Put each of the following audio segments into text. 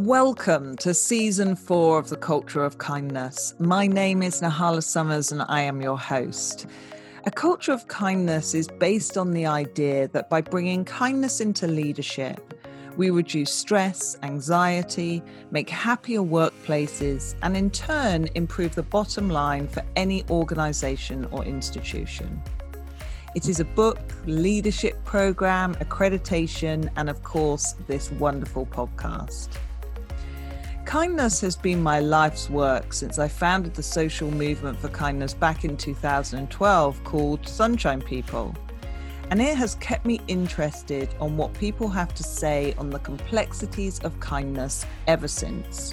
Welcome to season four of The Culture of Kindness. My name is Nahla Summers and I am your host. A culture of kindness is based on the idea that by bringing kindness into leadership, we reduce stress, anxiety, make happier workplaces, and in turn improve the bottom line for any organization or institution. It is a book, leadership program, accreditation, and of course, this wonderful podcast. Kindness has been my life's work since I founded the social movement for kindness back in 2012 called Sunshine People. And it has kept me interested on what people have to say on the complexities of kindness ever since.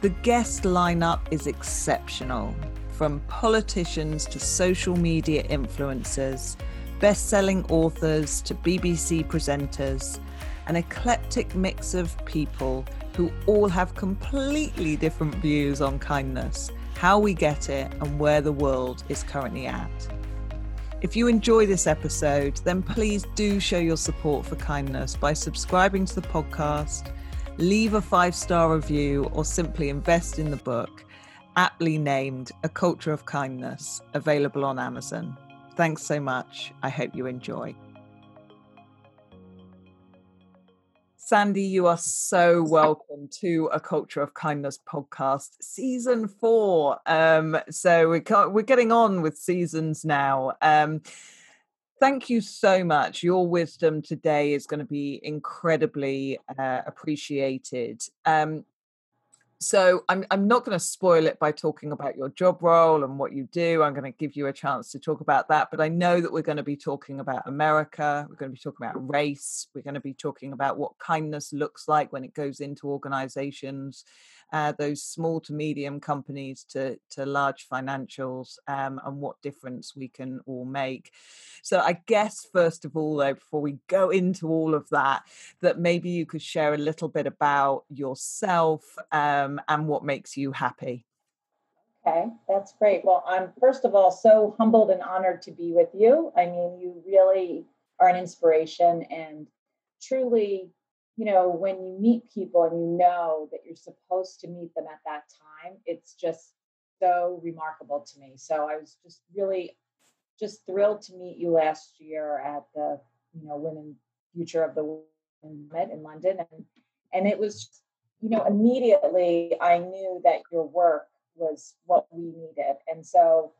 The guest lineup is exceptional, from politicians to social media influencers, best selling authors to BBC presenters, an eclectic mix of people who all have completely different views on kindness, how we get it, and where the world is currently at. If you enjoy this episode, then please do show your support for kindness by subscribing to the podcast, leave a five star review, or simply invest in the book, aptly named A Culture of Kindness, available on Amazon. Thanks so much. I hope you enjoy. Sandy, you are so welcome to a Culture of Kindness podcast, season four. Um, so we're we're getting on with seasons now. Um, thank you so much. Your wisdom today is going to be incredibly uh, appreciated. Um, so I'm I'm not going to spoil it by talking about your job role and what you do. I'm going to give you a chance to talk about that, but I know that we're going to be talking about America, we're going to be talking about race, we're going to be talking about what kindness looks like when it goes into organizations uh, those small to medium companies to, to large financials um, and what difference we can all make. So, I guess, first of all, though, before we go into all of that, that maybe you could share a little bit about yourself um, and what makes you happy. Okay, that's great. Well, I'm first of all so humbled and honored to be with you. I mean, you really are an inspiration and truly you know, when you meet people and you know that you're supposed to meet them at that time, it's just so remarkable to me. So I was just really just thrilled to meet you last year at the, you know, Women Future of the Women in London. And and it was, you know, immediately I knew that your work was what we needed. And so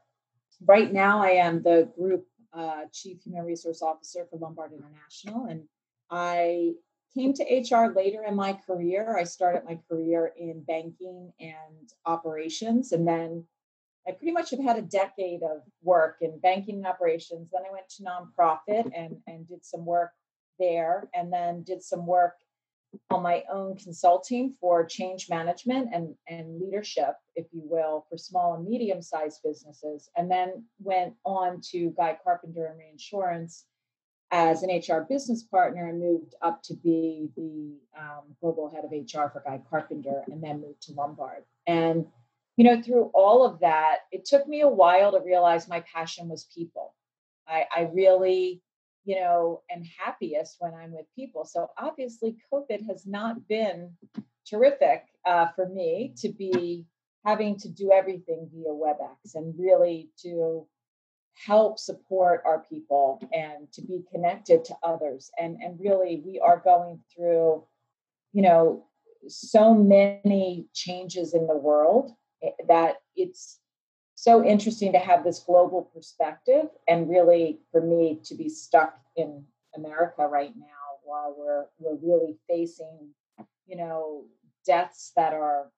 right now I am the group uh, chief human resource officer for Lombard International. And I came to HR later in my career. I started my career in banking and operations, and then I pretty much have had a decade of work in banking and operations. Then I went to nonprofit and, and did some work there, and then did some work on my own consulting for change management and, and leadership, if you will, for small and medium sized businesses. And then went on to Guy Carpenter and Reinsurance as an HR business partner and moved up to be the um, global head of HR for Guy Carpenter and then moved to Lombard. And, you know, through all of that, it took me a while to realize my passion was people. I, I really, you know, am happiest when I'm with people. So obviously, COVID has not been terrific uh, for me to be having to do everything via WebEx and really to help support our people and to be connected to others. And and really we are going through you know so many changes in the world eh, that it's so interesting to have this global perspective and really for me to be stuck in america right now while we're we're really facing you know deaths that are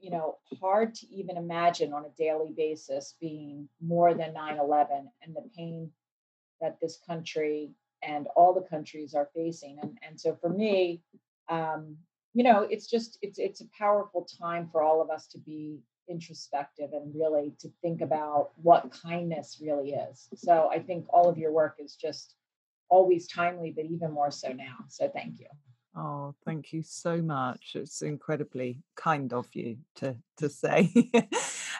you know hard to even imagine on a daily basis being more than 9-11 and the pain that this country and all the countries are facing. And and so for me um, you know it's just it's it's a powerful time for all of us to be introspective and really to think about what kindness really is. So i think all of your work is just always timely but even more so now. So thank you Oh, thank you so much. It's incredibly kind of you to to say.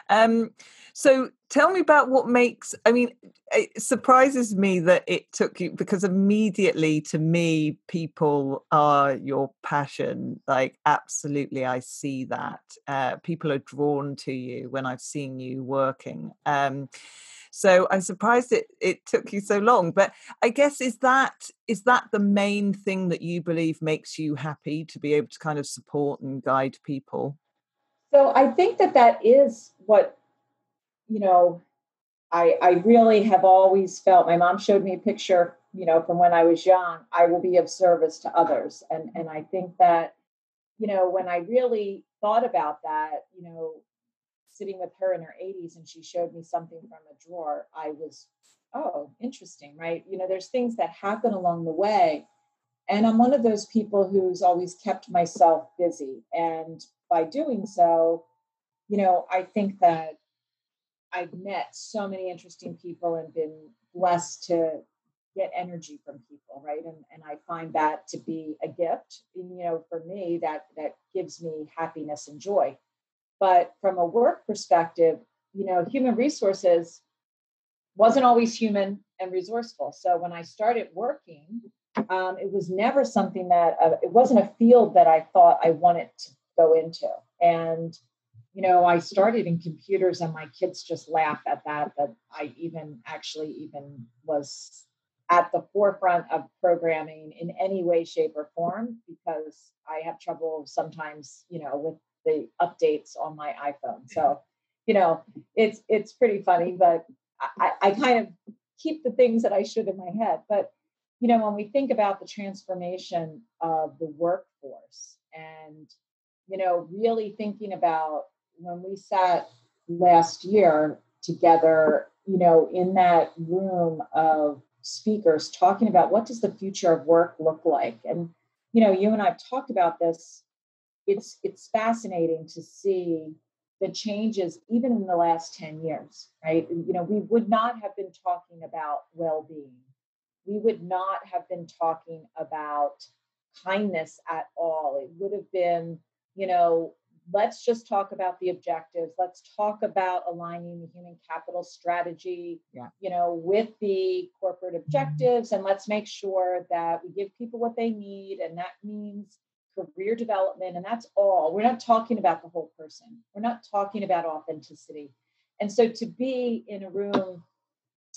Um, so tell me about what makes, I mean, it surprises me that it took you because immediately to me, people are your passion. Like, absolutely, I see that. Uh, people are drawn to you when I've seen you working. Um, so I'm surprised it, it took you so long. But I guess is that is that the main thing that you believe makes you happy to be able to kind of support and guide people? So I think that that is what you know. I I really have always felt. My mom showed me a picture, you know, from when I was young. I will be of service to others, and and I think that you know when I really thought about that, you know, sitting with her in her 80s and she showed me something from a drawer, I was, oh, interesting, right? You know, there's things that happen along the way. And I'm one of those people who's always kept myself busy. And by doing so, you know, I think that I've met so many interesting people and been blessed to get energy from people, right? And and I find that to be a gift. You know, for me, that that gives me happiness and joy. But from a work perspective, you know, human resources wasn't always human and resourceful. So when I started working, um, it was never something that uh, it wasn't a field that I thought I wanted to go into. And you know, I started in computers, and my kids just laugh at that. That I even actually even was at the forefront of programming in any way, shape, or form because I have trouble sometimes, you know, with the updates on my iPhone. So, you know, it's it's pretty funny, but I, I kind of keep the things that I should in my head. But you know, when we think about the transformation of the workforce and you know, really thinking about when we sat last year together, you know, in that room of speakers talking about what does the future of work look like and you know you and i've talked about this it's it's fascinating to see the changes even in the last 10 years right? You know we would not have been talking about well-being. We would not have been talking about kindness at all. It would have been you know let's just talk about the objectives. Let's talk about aligning the human capital strategy yeah. you know with the corporate mm-hmm. objectives and let's make sure that we give people what they need and that means career development, and that's all. We're not talking about the whole person. We're not talking about authenticity. And so to be in a room,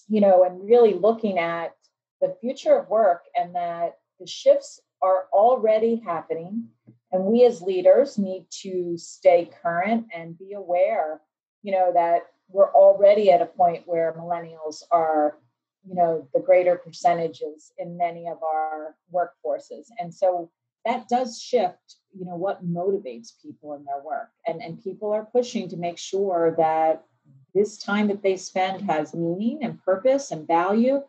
you know, and really looking at the future of work and that the shifts are already happening, and we as leaders need to stay current and be aware, you know, that we're already at a point where millennials are you know the greater percentages in many of our workforces and so that does shift you know what motivates people in their work. And and people are pushing to make sure that this time that they spend has meaning and purpose and value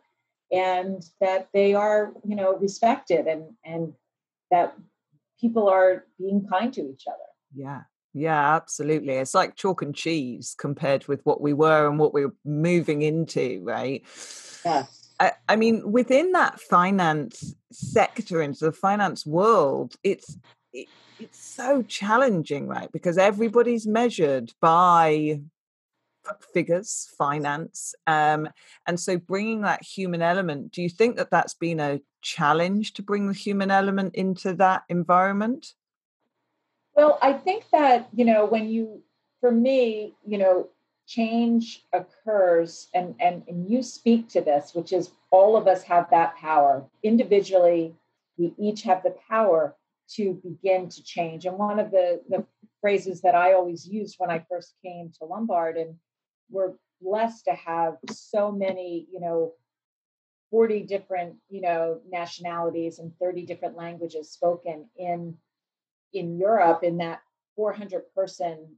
and that they are you know respected and and that people are being kind to each other. Yeah. Yeah absolutely. It's like chalk and cheese compared with what we were and what we we're moving into right? Yeah I, I mean, within that finance sector, into the finance world, it's it, it's so challenging, right? Because everybody's measured by figures, finance, um, and so bringing that human element. Do you think that that's been a challenge to bring the human element into that environment? Well, I think that you know when you, for me, you know, change occurs and, and and you speak to this which is all of us have that power. Individually we each have the power to begin to change. And one of the the phrases that i always used when i first came to lombard and we're blessed to have so many you know 40 different you know nationalities and 30 different languages spoken in in europe in that 400 person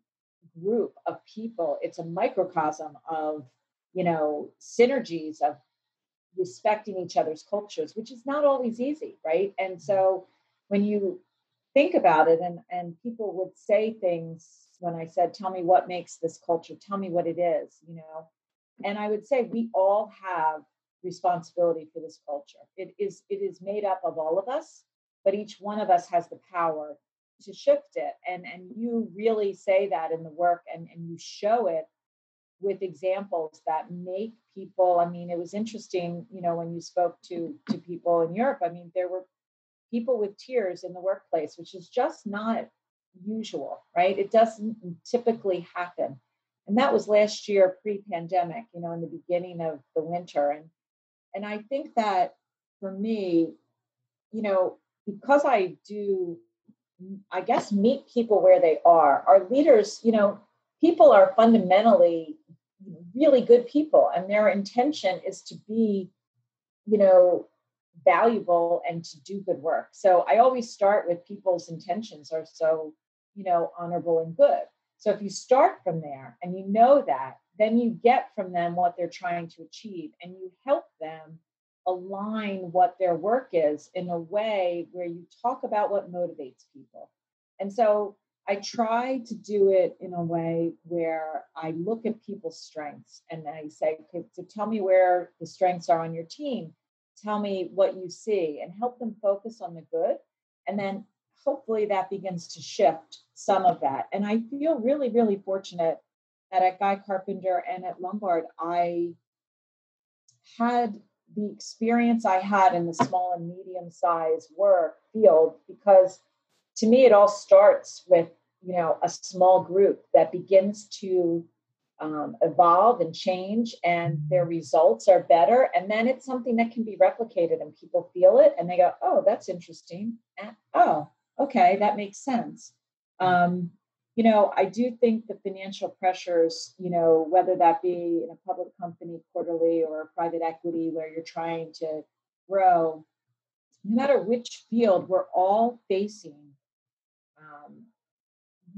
group of people it's a microcosm of you know synergies of respecting each other's cultures which is not always easy right? And mm-hmm. so when you think about it and and people would say things when i said tell me what makes this culture tell me what it is you know? And i would say we all have responsibility for this culture. It is it is made up of all of us but each one of us has the power to shift it and and you really say that in the work and and you show it with examples that make people i mean it was interesting you know when you spoke to to people in europe i mean there were people with tears in the workplace which is just not usual right? It doesn't typically happen. And that was last year pre-pandemic you know in the beginning of the winter. And and i think that for me you know because i do i guess meet people where they are. Our leaders you know people are fundamentally really good people and their intention is to be you know valuable and to do good work. So i always start with people's intentions are so you know honorable and good. So if you start from there and you know that then you get from them what they're trying to achieve and you help them align what their work is in a way where you talk about what motivates people and so I try to do it in a way where I look at people's strengths and I say, okay, so tell me where the strengths are on your team. Tell me what you see and help them focus on the good. And then hopefully that begins to shift some of that. And I feel really, really fortunate that at Guy Carpenter and at Lombard, I had the experience I had in the small and medium sized work field because to me it all starts with you know a small group that begins to um, evolve and change and their results are better and then it's something that can be replicated and people feel it and they go oh that's interesting. And, oh okay that makes sense. Um, you know i do think the financial pressures you know whether that be in a public company quarterly or private equity where you're trying to grow no matter which field we're all facing um,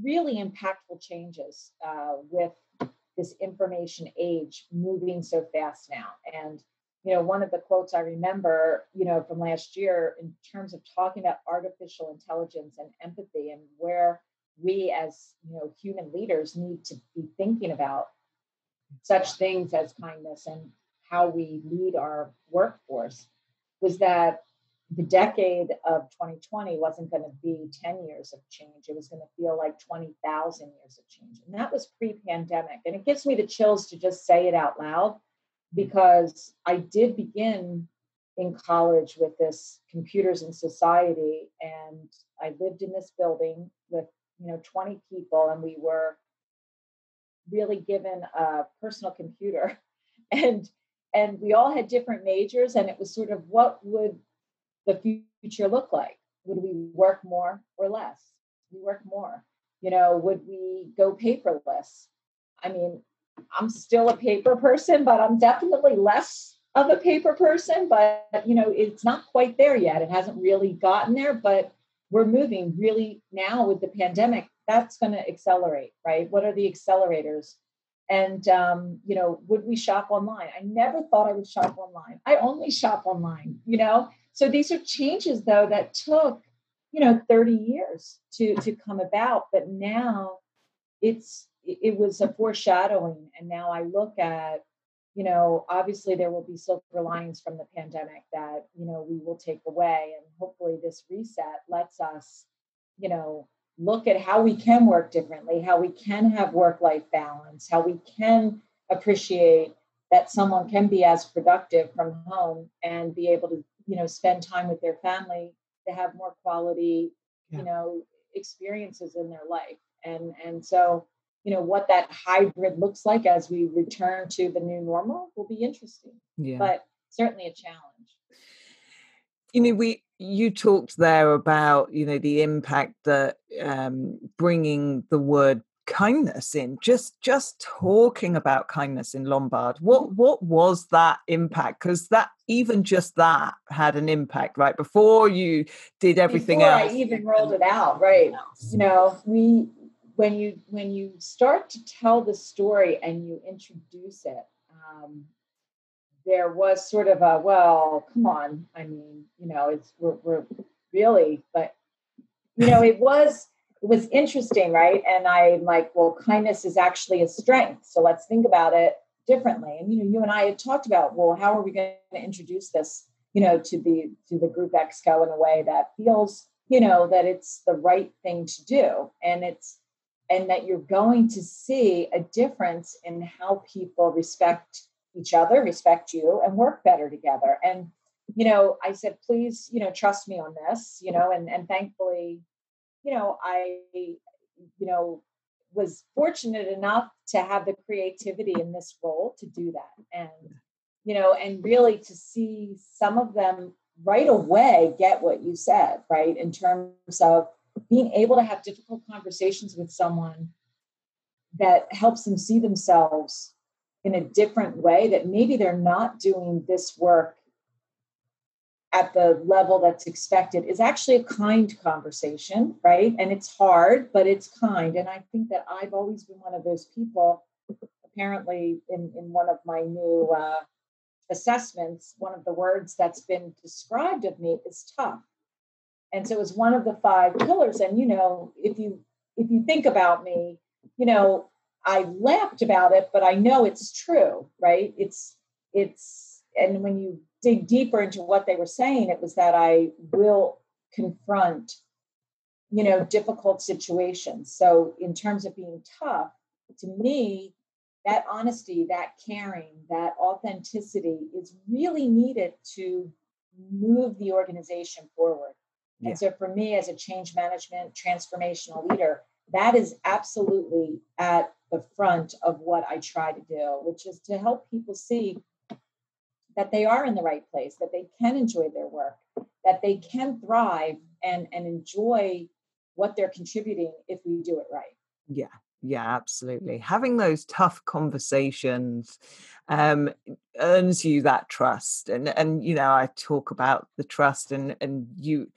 really impactful changes uh, with this information age moving so fast now. And, you know, one of the quotes I remember, you know, from last year in terms of talking about artificial intelligence and empathy and where we as, you know, human leaders need to be thinking about such things as kindness and how we lead our workforce was that the decade of 2020 wasn't going to be 10 years of change. It was going to feel like 20,000 years of change. And that was pre pandemic. And it gives me the chills to just say it out loud because I did begin in college with this computers and society. And I lived in this building with, you know, 20 people, and we were really given a personal computer. And and we all had different majors and it was sort of what would the future look like? Would we work more or less? We work more. You know, would we go paperless? I mean, I'm still a paper person, but I'm definitely less of a paper person. But, you know, it's not quite there yet. It hasn't really gotten there, but we're moving really now with the pandemic. That's going to accelerate, right? What are the accelerators? And, um, you know, would we shop online? I never thought I would shop online. I only shop online, you know? So these are changes, though, that took, you know, 30 years to, to come about. But now it's, it was a foreshadowing. And now I look at, you know, obviously there will be silver linings from the pandemic that, you know, we will take away. And hopefully this reset lets us, you know, look at how we can work differently, how we can have work life balance, how we can appreciate that someone can be as productive from home and be able to you know spend time with their family to have more quality yeah. you know experiences in their life and and so you know what that hybrid looks like as we return to the new normal will be interesting yeah. but certainly a challenge. You know we you talked there about you know the impact that um, bringing the word kindness in just just talking about kindness in lombard what what was that impact? Because that even just that had an impact right? Before you did everything before else i even rolled it out right you know we when you when you start to tell the story and you introduce it um, there was sort of a well come on i mean you know it's we're, we're really but you know it was it was interesting, right? And I'm like, well, kindness is actually a strength. So let's think about it differently. And you know, you and I had talked about, well, how are we going to introduce this, you know, to the to the group exco in a way that feels, you know, that it's the right thing to do. And it's and that you're going to see a difference in how people respect each other, respect you, and work better together. And you know, I said, please, you know, trust me on this, you know, and and thankfully, you know, I, you know, was fortunate enough to have the creativity in this role to do that. And, you know, and really to see some of them right away get what you said, right? In terms of being able to have difficult conversations with someone that helps them see themselves in a different way that maybe they're not doing this work at the level that's expected is actually a kind conversation, right? And it's hard, but it's kind. And I think that I've always been one of those people. Apparently, in, in one of my new uh, assessments, one of the words that's been described of me is tough. And so it's one of the five pillars. And you know, if you if you think about me, you know, I laughed about it, but I know it's true, right? It's it's and when you dig deeper into what they were saying, it was that I will confront, you know, difficult situations. So in terms of being tough, to me, that honesty, that caring, that authenticity is really needed to move the organization forward. Yeah. And so for me as a change management transformational leader, that is absolutely at the front of what I try to do, which is to help people see that they are in the right place, that they can enjoy their work, that they can thrive and, and enjoy what they're contributing if we do it right. Yeah, yeah, absolutely. Having those tough conversations um, earns you that trust, and and you know I talk about the trust, and and you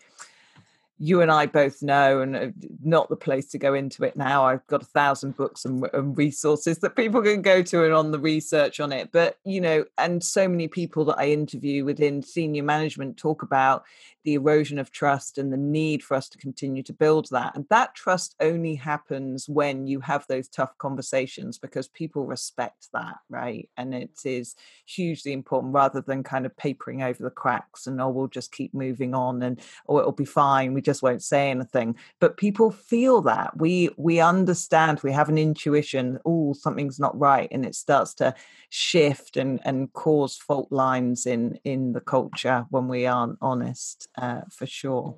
you and I both know, and uh, not the place to go into it now. I've got a thousand books and, and, resources that people can go to and on the research on it. But, you know, and so many people that I interview within senior management talk about the erosion of trust and the need for us to continue to build that. And that trust only happens when you have those tough conversations because people respect that, right? And it is hugely important rather than kind of papering over the cracks and, oh, we'll just keep moving on and, oh, it'll be fine. We just won't say anything. But people feel that. We, we understand, we have an intuition, oh, something's not right. And it starts to shift and, and cause fault lines in, in the culture when we aren't honest uh, for sure.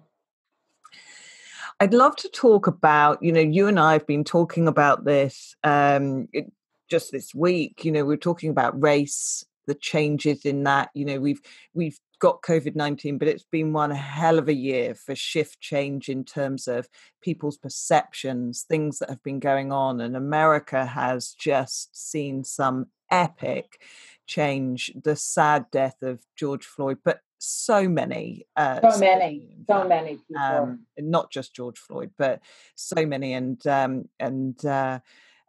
I'd love to talk about, you know, you and I have been talking about this um, it, just this week. You know, we're talking about race, the changes in that. You know, we've we've got COVID nineteen, but it's been one hell of a year for shift change in terms of people's perceptions, things that have been going on, and America has just seen some epic change. The sad death of George Floyd, but so many uh, so many so many people um, not just george floyd but so many and um and uh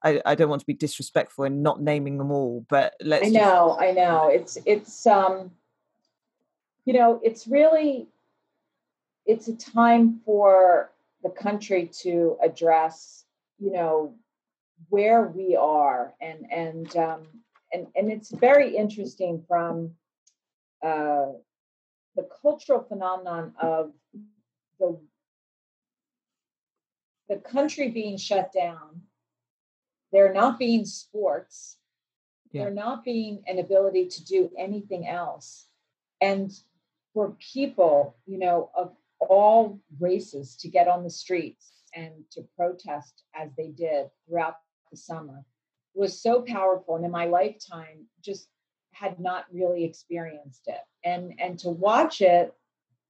I, I don't want to be disrespectful in not naming them all but let's i know just... i know it's it's um you know it's really it's a time for the country to address you know where we are and and um and and it's very interesting from uh the cultural phenomenon of the the country being shut down, there not being sports, yeah. there not being an ability to do anything else, and for people, you know, of all races to get on the streets and to protest as they did throughout the summer was so powerful. And in my lifetime just had not really experienced it. And and to watch it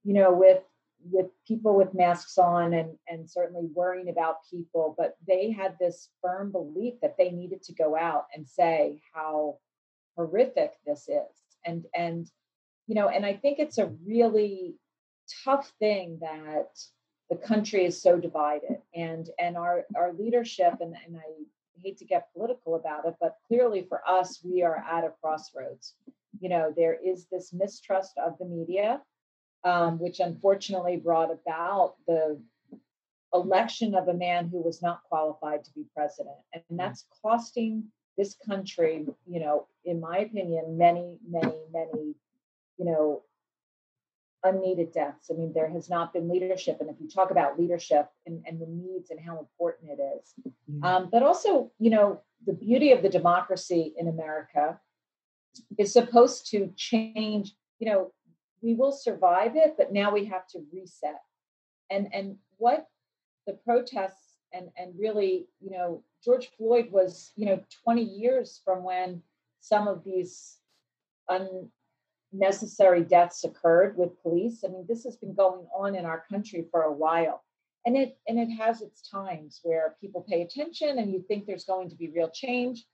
you know with with people with masks on and and certainly worrying about people but they had this firm belief that they needed to go out and say how horrific this is. And and you know and i think it's a really tough thing that the country is so divided and and our our leadership and and i hate to get political about it, but clearly for us, we are at a crossroads. You know, there is this mistrust of the media, um, which unfortunately brought about the election of a man who was not qualified to be president. And mm. that's costing this country, you know, in my opinion, many, many, many, you know, unneeded deaths. I mean, there has not been leadership. And if you talk about leadership and, and the needs and how important it is, um, but also, you know, the beauty of the democracy in America is supposed to change, you know, we will survive it, but now we have to reset. And and what the protests and and really, you know, George Floyd was, you know, 20 years from when some of these unnecessary deaths occurred with police. I mean, this has been going on in our country for a while. And it and it has its times where people pay attention and you think there's going to be real change.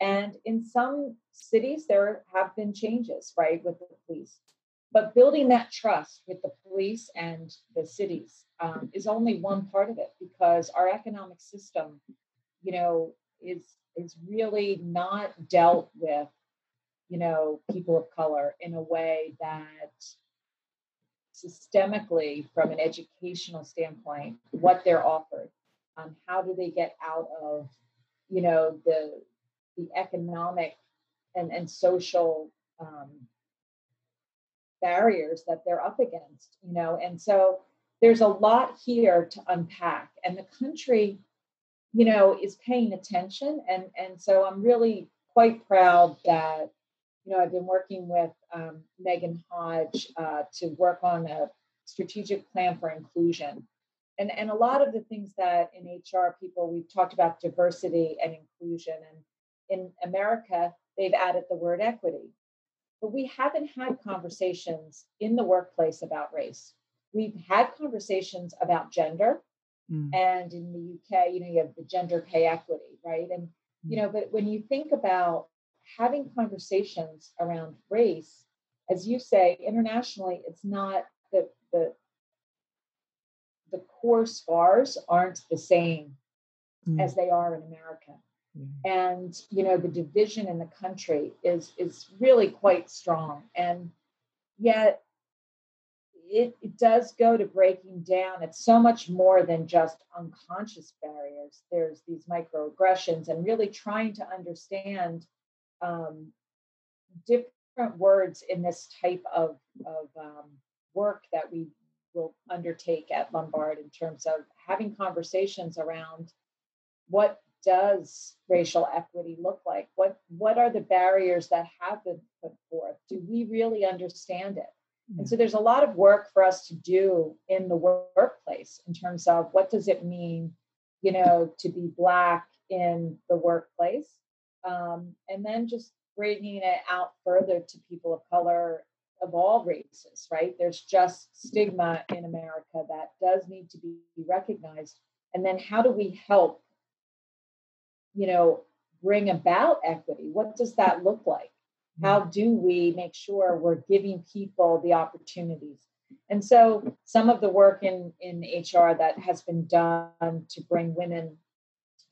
And in some cities, there have been changes, right, with the police. But building that trust with the police and the cities um, is only one part of it because our economic system, you know, is is really not dealt with, you know, people of color in a way that systemically, from an educational standpoint, what they're offered, um, how do they get out of, you know, the the economic and and social um, barriers that they're up against, you know, and so there's a lot here to unpack, and the country, you know, is paying attention, and and so I'm really quite proud that you know I've been working with um, Megan Hodge uh, to work on a strategic plan for inclusion. And, and a lot of the things that in HR people, we've talked about diversity and inclusion. And in America, they've added the word equity. But we haven't had conversations in the workplace about race. We've had conversations about gender. Mm. And in the UK, you know, you have the gender pay equity, right? And, you mm. know, but when you think about having conversations around race, as you say, internationally, it's not the the the core scars aren't the same mm. as they are in America. Mm. And you know, the division in the country is is really quite strong. And yet it, it does go to breaking down. It's so much more than just unconscious barriers. There's these microaggressions and really trying to understand um, different words in this type of, of um, work that we will undertake at Lombard in terms of having conversations around what does racial equity look like? What what are the barriers that have been put forth? Do we really understand it? And so there's a lot of work for us to do in the workplace in terms of what does it mean, you know, to be black in the workplace, um, and then just bringing it out further to people of color of all races, right? There's just stigma in America that does need to be recognized. And then how do we help, you know, bring about equity? What does that look like? How mm. do we make sure we're giving people the opportunities? And so some of the work in, in HR that has been done to bring women,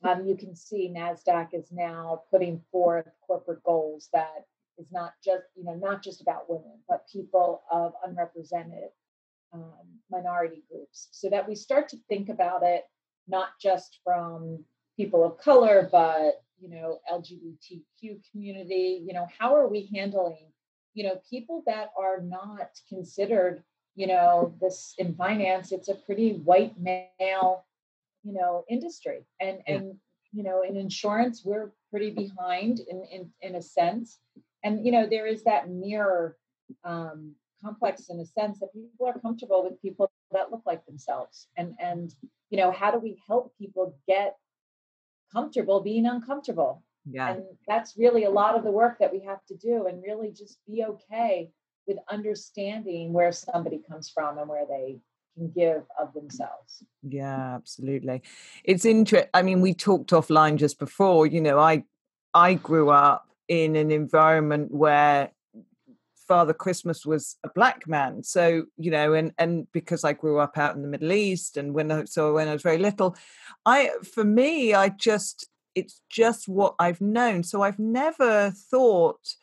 um, you can see NASDAQ is now putting forth corporate goals that is not just you know not just about women but people of unrepresented um, minority groups. So that we start to think about it not just from people of color but you know lgbtq community. You know how are we handling you know people that are not considered you know this in finance? It's a pretty white male you know industry. And and you know in insurance we're pretty behind in in, in a sense. And you know there is that mirror um, complex in a sense that people are comfortable with people that look like themselves. And and you know how do we help people get comfortable being uncomfortable? Yeah. And that's really a lot of the work that we have to do and really just be okay with understanding where somebody comes from and where they can give of themselves yeah absolutely it's interesting i mean we talked offline just before you know i i grew up in an environment where Father Christmas was a black man. So, you know, and and because I grew up out in the Middle East and when I, so when I was very little, I for me, I just it's just what I've known. So I've never thought,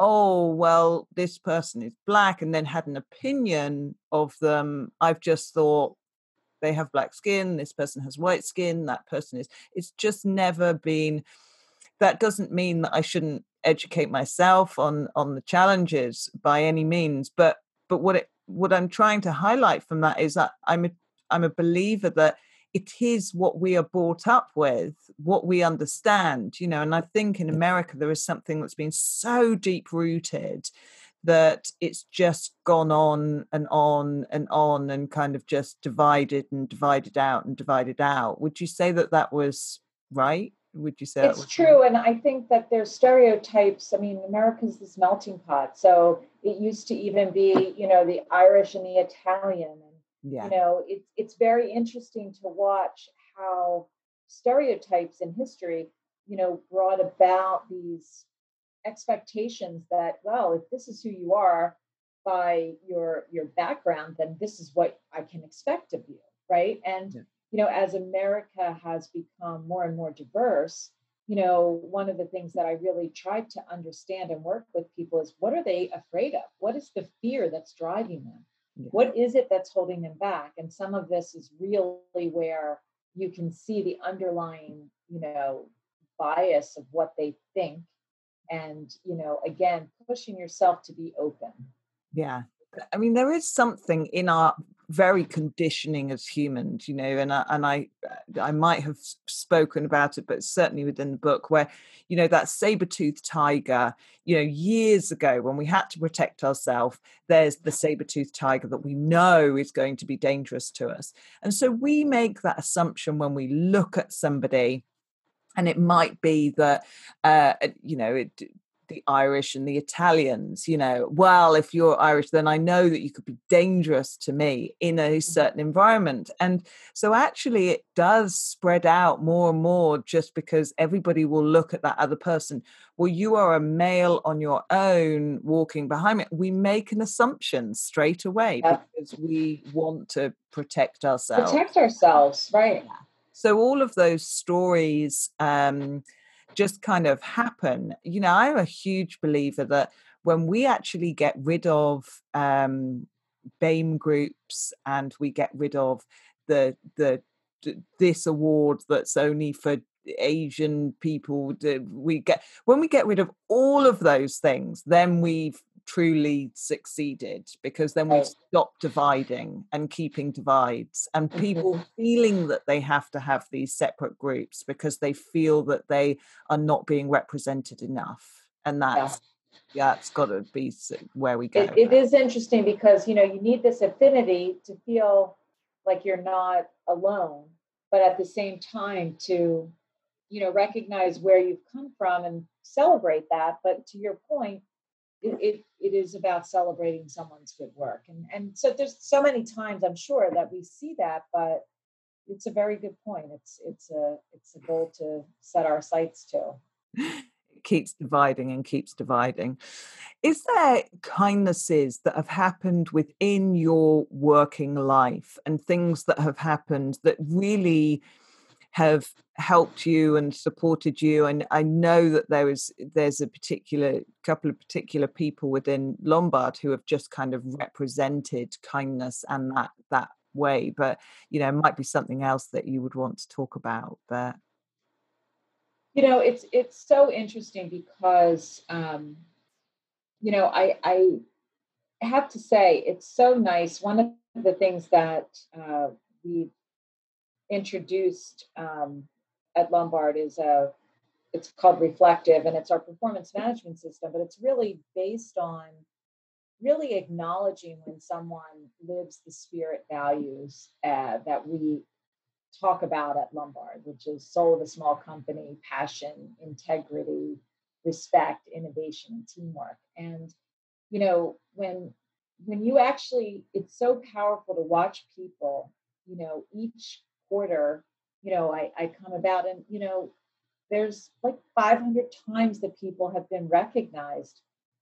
oh, well, this person is black and then had an opinion of them. I've just thought they have black skin, this person has white skin, that person is it's just never been that doesn't mean that I shouldn't educate myself on on the challenges by any means but but what it what I'm trying to highlight from that is that I'm a I'm a believer that it is what we are brought up with, what we understand, you know. And I think in America there is something that's been so deep rooted that it's just gone on and on and on and kind of just divided and divided out and divided out. Would you say that that was right? Would you say it's true? Right? And I think that there's stereotypes. I mean, America's this melting pot. So it used to even be, you know, the Irish and the Italian. Yeah. you know, it's it's very interesting to watch how stereotypes in history, you know, brought about these expectations that well if this is who you are by your your background then this is what i can expect of you right and yeah. you know as america has become more and more diverse you know one of the things that i really tried to understand and work with people is what are they afraid of what is the fear that's driving them yeah. what is it that's holding them back? And some of this is really where you can see the underlying you know bias of what they think and you know again pushing yourself to be open. Yeah. I mean there is something in our very conditioning as humans you know and I, and I I might have spoken about it but certainly within the book where you know that saber-toothed tiger you know years ago when we had to protect ourselves there's the saber-toothed tiger that we know is going to be dangerous to us. And so we make that assumption when we look at somebody and it might be that uh, you know it, the Irish and the Italians, you know, well, if you're Irish, then I know that you could be dangerous to me in a mm-hmm. certain environment. And so actually, it does spread out more and more just because everybody will look at that other person. Well, you are a male on your own walking behind me. We make an assumption straight away yeah. because we want to protect ourselves. Protect ourselves, right. So all of those stories um, just kind of happen. You know, I'm a huge believer that when we actually get rid of um, BAME groups and we get rid of the the this award that's only for Asian people. We get when we get rid of all of those things, then we've truly succeeded because then we stop dividing and keeping divides and people mm-hmm. feeling that they have to have these separate groups because they feel that they are not being represented enough and that's yeah, yeah it's got to be where we go it, it is interesting because you know you need this affinity to feel like you're not alone but at the same time to you know recognize where you've come from and celebrate that but to your point it, it, it is about celebrating someone's good work. And, and so there's so many times I'm sure that we see that, but it's a very good point. It's, it's a, it's a goal to set our sights to. It keeps dividing and keeps dividing. Is there kindnesses that have happened within your working life and things that have happened that really have helped you and supported you and i know that there is there's a particular couple of particular people within lombard who have just kind of represented kindness and that that way but you know it might be something else that you would want to talk about but you know it's it's so interesting because um you know i i have to say it's so nice. One of the things that uh, we introduced um, at Lombard is a it's called reflective and it's our performance management system but it's really based on really acknowledging when someone lives the spirit values uh, that we talk about at lombard which is soul of a small company passion integrity respect innovation and teamwork. And you know when when you actually it's so powerful to watch people you know each quarter, you know, I, I come about and, you know, there's like 500 times that people have been recognized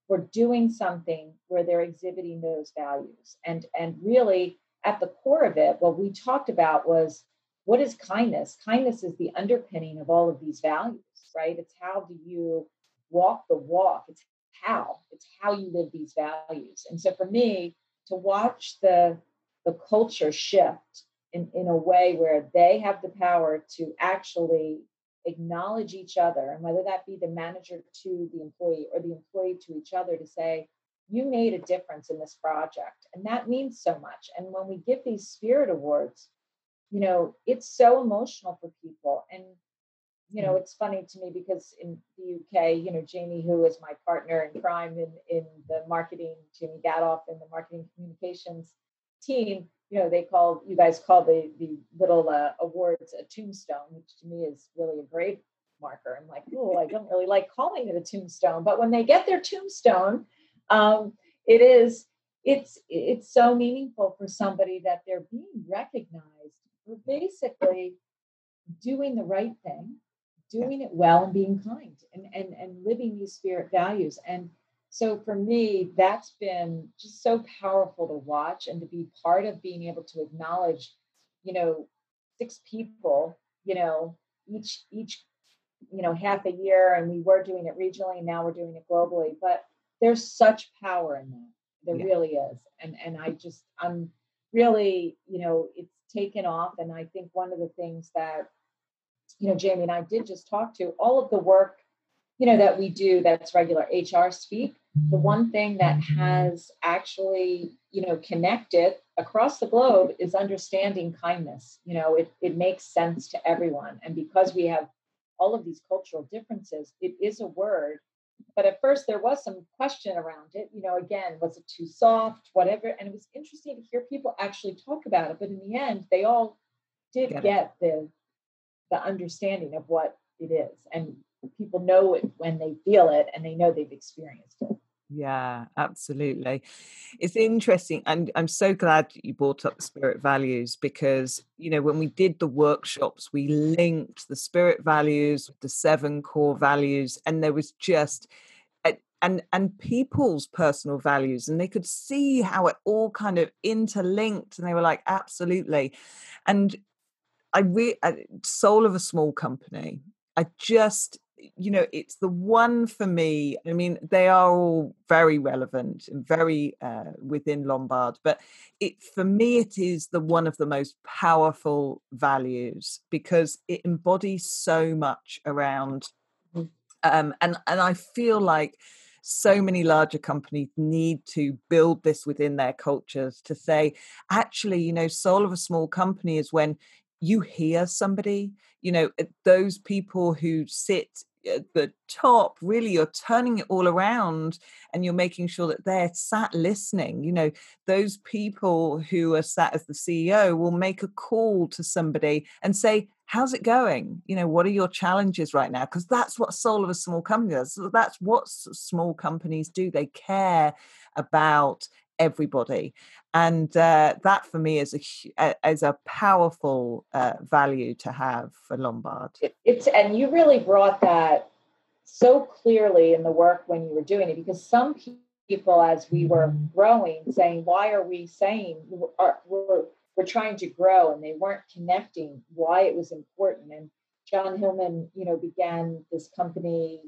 for doing something where they're exhibiting those values. And, and really at the core of it, what we talked about was what is kindness? Kindness is the underpinning of all of these values, right? It's how do you walk the walk? It's how, it's how you live these values. And so for me, to watch the the culture shift in, in a way where they have the power to actually acknowledge each other and whether that be the manager to the employee or the employee to each other to say you made a difference in this project. And that means so much. And when we give these spirit awards, you know, it's so emotional for people. And, you know, mm. it's funny to me because in the UK, you know, Jamie, who is my partner in crime in, in the marketing, Jamie Gadoff in the marketing communications team, you know, they call you guys call the the little uh, awards a tombstone, which to me is really a grave marker. I'm like, oh, I don't really like calling it a tombstone, but when they get their tombstone, um, it is it's it's so meaningful for somebody that they're being recognized for basically doing the right thing, doing it well, and being kind, and and and living these spirit values and so for me that's been just so powerful to watch and to be part of being able to acknowledge you know six people you know each each you know half a year and we were doing it regionally and now we're doing it globally. But there's such power in that. There yeah. really is. And and i just i'm really you know it's taken off. And i think one of the things that you know jamie and i did just talk to all of the work you know that we do that's regular hr speak the one thing that has actually you know connected across the globe is understanding kindness. You know it, it makes sense to everyone. And because we have all of these cultural differences it is a word. But at first there was some question around it. You know again was it too soft? Whatever. And it was interesting to hear people actually talk about it. But in the end they all did get, get the the understanding of what it is. And people know it when they feel it and they know they've experienced it yeah, absolutely. It's interesting. And I'm so glad you brought up the spirit values because, you know, when we did the workshops, we linked the spirit values with the seven core values, and there was just, and and people's personal values and they could see how it all kind of interlinked and they were like absolutely and i re uh, soul of a small company i just you know it's the one for me i mean they are all very relevant and very uh, within lombard but it for me it is the one of the most powerful values because it embodies so much around mm. um, and and i feel like so many larger companies need to build this within their cultures to say actually you know soul of a small company is when you hear somebody you know eh, those people who sit at the top really you're turning it all around and you're making sure that they're sat listening you know those people who are sat as the ceo will make a call to somebody and say how's it going? You know what are your challenges right now? Because that's what soul of a small company does. That's what small companies do. They care about everybody. And uh, that for me is a is a powerful uh, value to have for lombard. It's and you really brought that so clearly in the work when you were doing it because some people as we were growing saying why are we saying are, we're, we're trying to grow and they weren't connecting why it was important. And john hillman you know began this company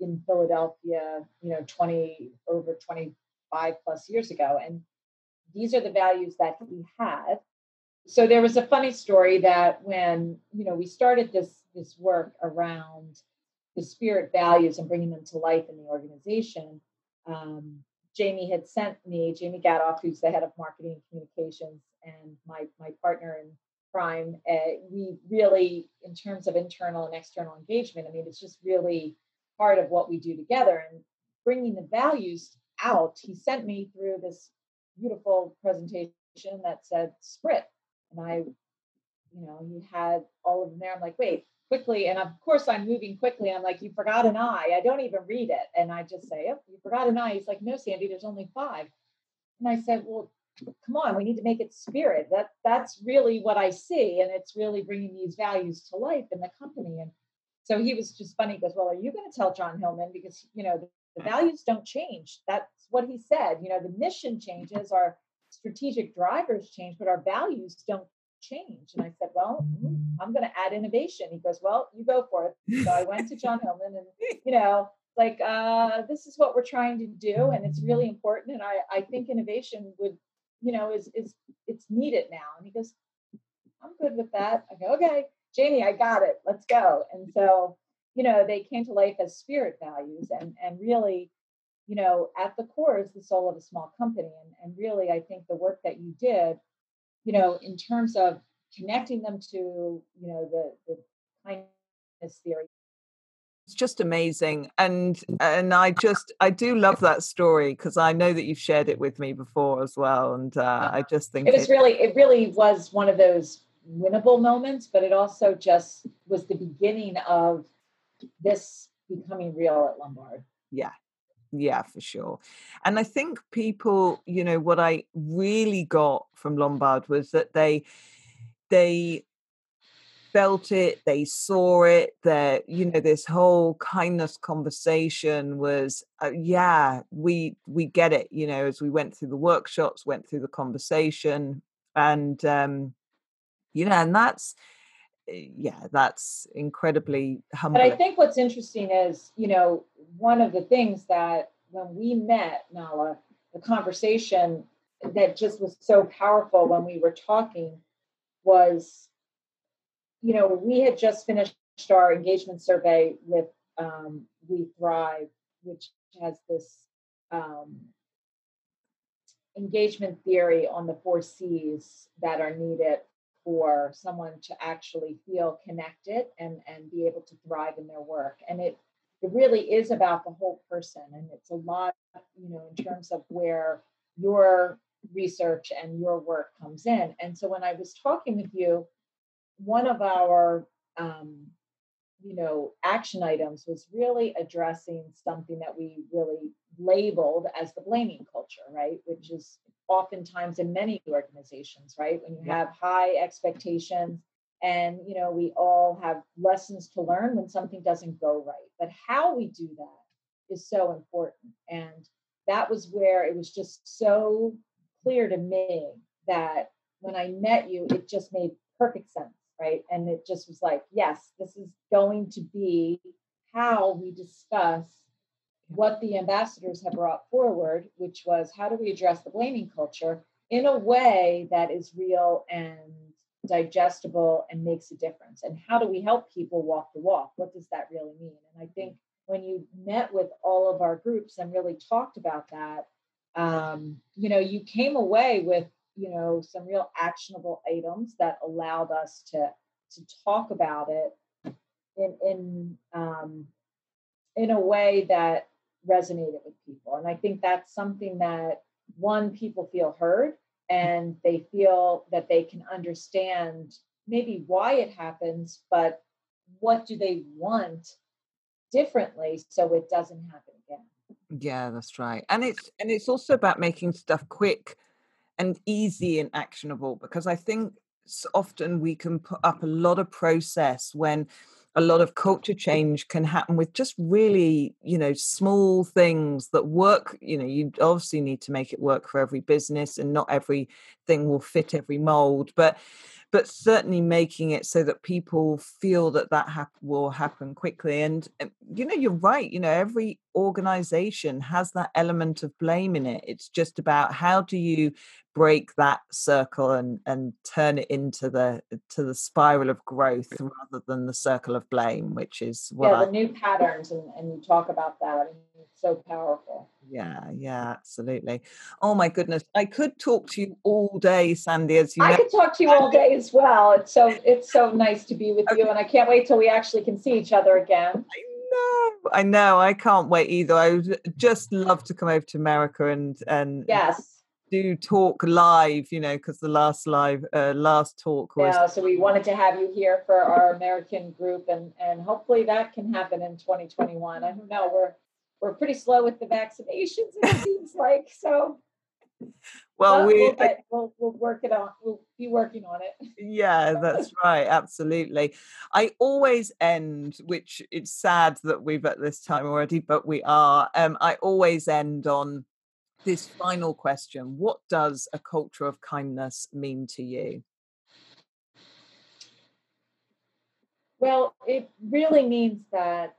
in philadelphia you know 20 over 20 five plus years ago. And these are the values that he had. So there was a funny story that when you know we started this this work around the spirit values and bringing them to life in the organization, um, Jamie had sent me Jamie Gadoff, who's the head of marketing and communications, and my my partner in crime. Uh, we really, in terms of internal and external engagement, I mean, it's just really part of what we do together and bringing the values out, he sent me through this beautiful presentation that said Sprit. And I, mm-hmm. you know, he had all of them there. I'm like, wait, quickly. And of course, I'm moving quickly. I'm like, you forgot an I. I don't even read it. And I just say, oh, you forgot an I. He's like, no, Sandy, there's only five. And I said, well, come on, we need to make it spirit. That that's really what I see, and it's really bringing these values to life in the company. And so he was just funny. He goes, well, are you going to tell John Hillman because you know the values don't change. That's what he said. You know, the mission changes, our strategic drivers change, but our values don't change. And I said, Well, mm, I'm going to add innovation. He goes, Well, you go for it. So I went to John Hillman and, you know, like, uh, this is what we're trying to do. And it's really important. And I, I think innovation would, you know, is, is, it's needed now. And he goes, I'm good with that. I go, okay, Jamie, I got it. Let's go. And so you know they came to life as spirit values and and really you know, at the core is the soul of a small company. And, and really, I think the work that you did, you know, in terms of connecting them to, you know, the, the kindness theory. It's just amazing. And and I just I do love that story because I know that you've shared it with me before as well. And uh, I just think it was it, really it really was one of those winnable moments, but it also just was the beginning of this becoming real at Lombard. Yeah, yeah for sure and i think people you know what i really got from lombard was that they they felt it they saw it that you know this whole kindness conversation was uh, yeah we we get it you know as we went through the workshops went through the conversation and um you know and that's yeah that's incredibly humble but i think what's interesting is you know one of the things that when we met Nahla the conversation that just was so powerful when we were talking was you know we had just finished our engagement survey with um, we thrive which has this um, engagement theory on the four c's that are needed for someone to actually feel connected and and be able to thrive in their work. And it it really is about the whole person and it's a lot you know in terms of where your research and your work comes in. And so when i was talking with you one of our um, you know action items was really addressing something that we really labeled as the blaming culture right? Which is oftentimes in many organizations right? When you have high expectations and you know we all have lessons to learn when something doesn't go right. But how we do that is so important. And that was where it was just so clear to me that when i met you it just made perfect sense right? And it just was like yes this is going to be how we discuss what the ambassadors have brought forward which was how do we address the blaming culture in a way that is real and digestible and makes a difference? And how do we help people walk the walk? What does that really mean? And i think when you met with all of our groups and really talked about that um, you know you came away with you know some real actionable items that allowed us to to talk about it in in um, in a way that resonated with people and i think that's something that one people feel heard and they feel that they can understand maybe why it happens, but what do they want differently so it doesn't happen again. Yeah, that's right. And it's and it's also about making stuff quick and easy and actionable because I think often we can put up a lot of process when a lot of culture change can happen with just really you know small things that work you know you obviously need to make it work for every business and not everything will fit every mold but but certainly making it so that people feel that that hap- will happen quickly and um, you know you're right you know every organization has that element of blame in it. It's just about how do you break that circle and and turn it into the to the spiral of growth rather than the circle of blame which is what yeah the I, new patterns and, and you talk about that it's so powerful yeah yeah absolutely oh my goodness i could talk to you all day sandy as you i know. could talk to you all day as well it's so it's so nice to be with okay. you and i can't wait till we actually can see each other again I know, I know. I can't wait either. I would just love to come over to America and and yes, do talk live, you know, because the last live, uh, last talk was. Yeah, so we wanted to have you here for our American group, and and hopefully that can happen in 2021. I don't know, we're we're pretty slow with the vaccinations. It seems like so. Well, we we'll, get, we'll, we'll work it on. We'll be working on it. Yeah, that's right. Absolutely. I always end, which it's sad that we've at this time already, but we are. Um, I always end on this final question What does a culture of kindness mean to you? Well, it really means that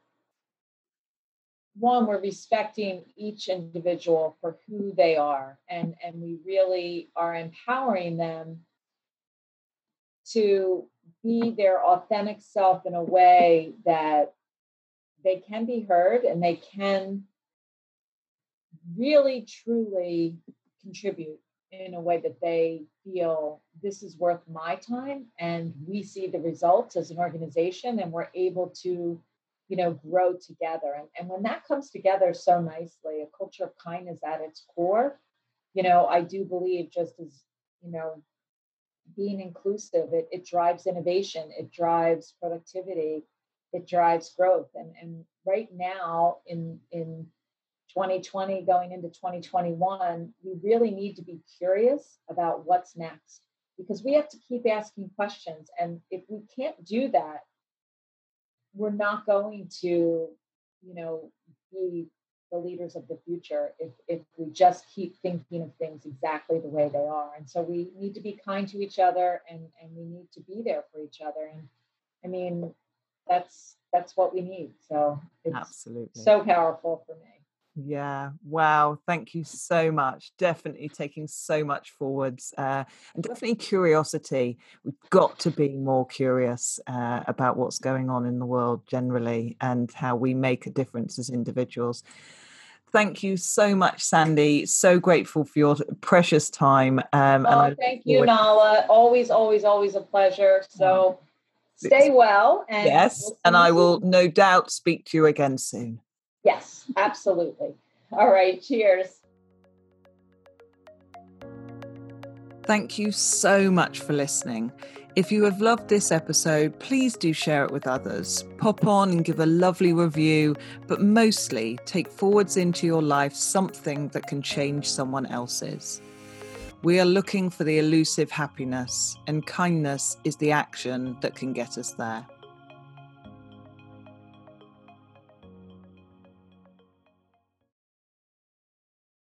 one, we're respecting each individual for who they are, and, and we really are empowering them to be their authentic self in a way that they can be heard and they can really truly contribute in a way that they feel this is worth my time and we see the results as an organization and we're able to you know grow together and, and when that comes together so nicely a culture of kindness at its core you know i do believe just as you know being inclusive it, it drives innovation it drives productivity it drives growth and and right now in in 2020 going into 2021 we really need to be curious about what's next because we have to keep asking questions and if we can't do that we're not going to you know be the leaders of the future if, if we just keep thinking of things exactly the way they are. And so we need to be kind to each other and and we need to be there for each other. And i mean that's that's what we need. So it's absolutely. so powerful for me yeah, wow. Thank you so much. Definitely taking so much forwards uh, and definitely curiosity. We've got to be more curious uh, about what's going on in the world generally and how we make a difference as individuals. Thank you so much, Sandy. So grateful for your precious time. Um, oh, and thank you, Nahla. Always, always, always a pleasure. So stay well. And yes, we'll and I will no doubt speak to you again soon. Yes, absolutely. All right, cheers. Thank you so much for listening. If you have loved this episode, please do share it with others. Pop on and give a lovely review, but mostly take forwards into your life something that can change someone else's. We are looking for the elusive happiness, and kindness is the action that can get us there.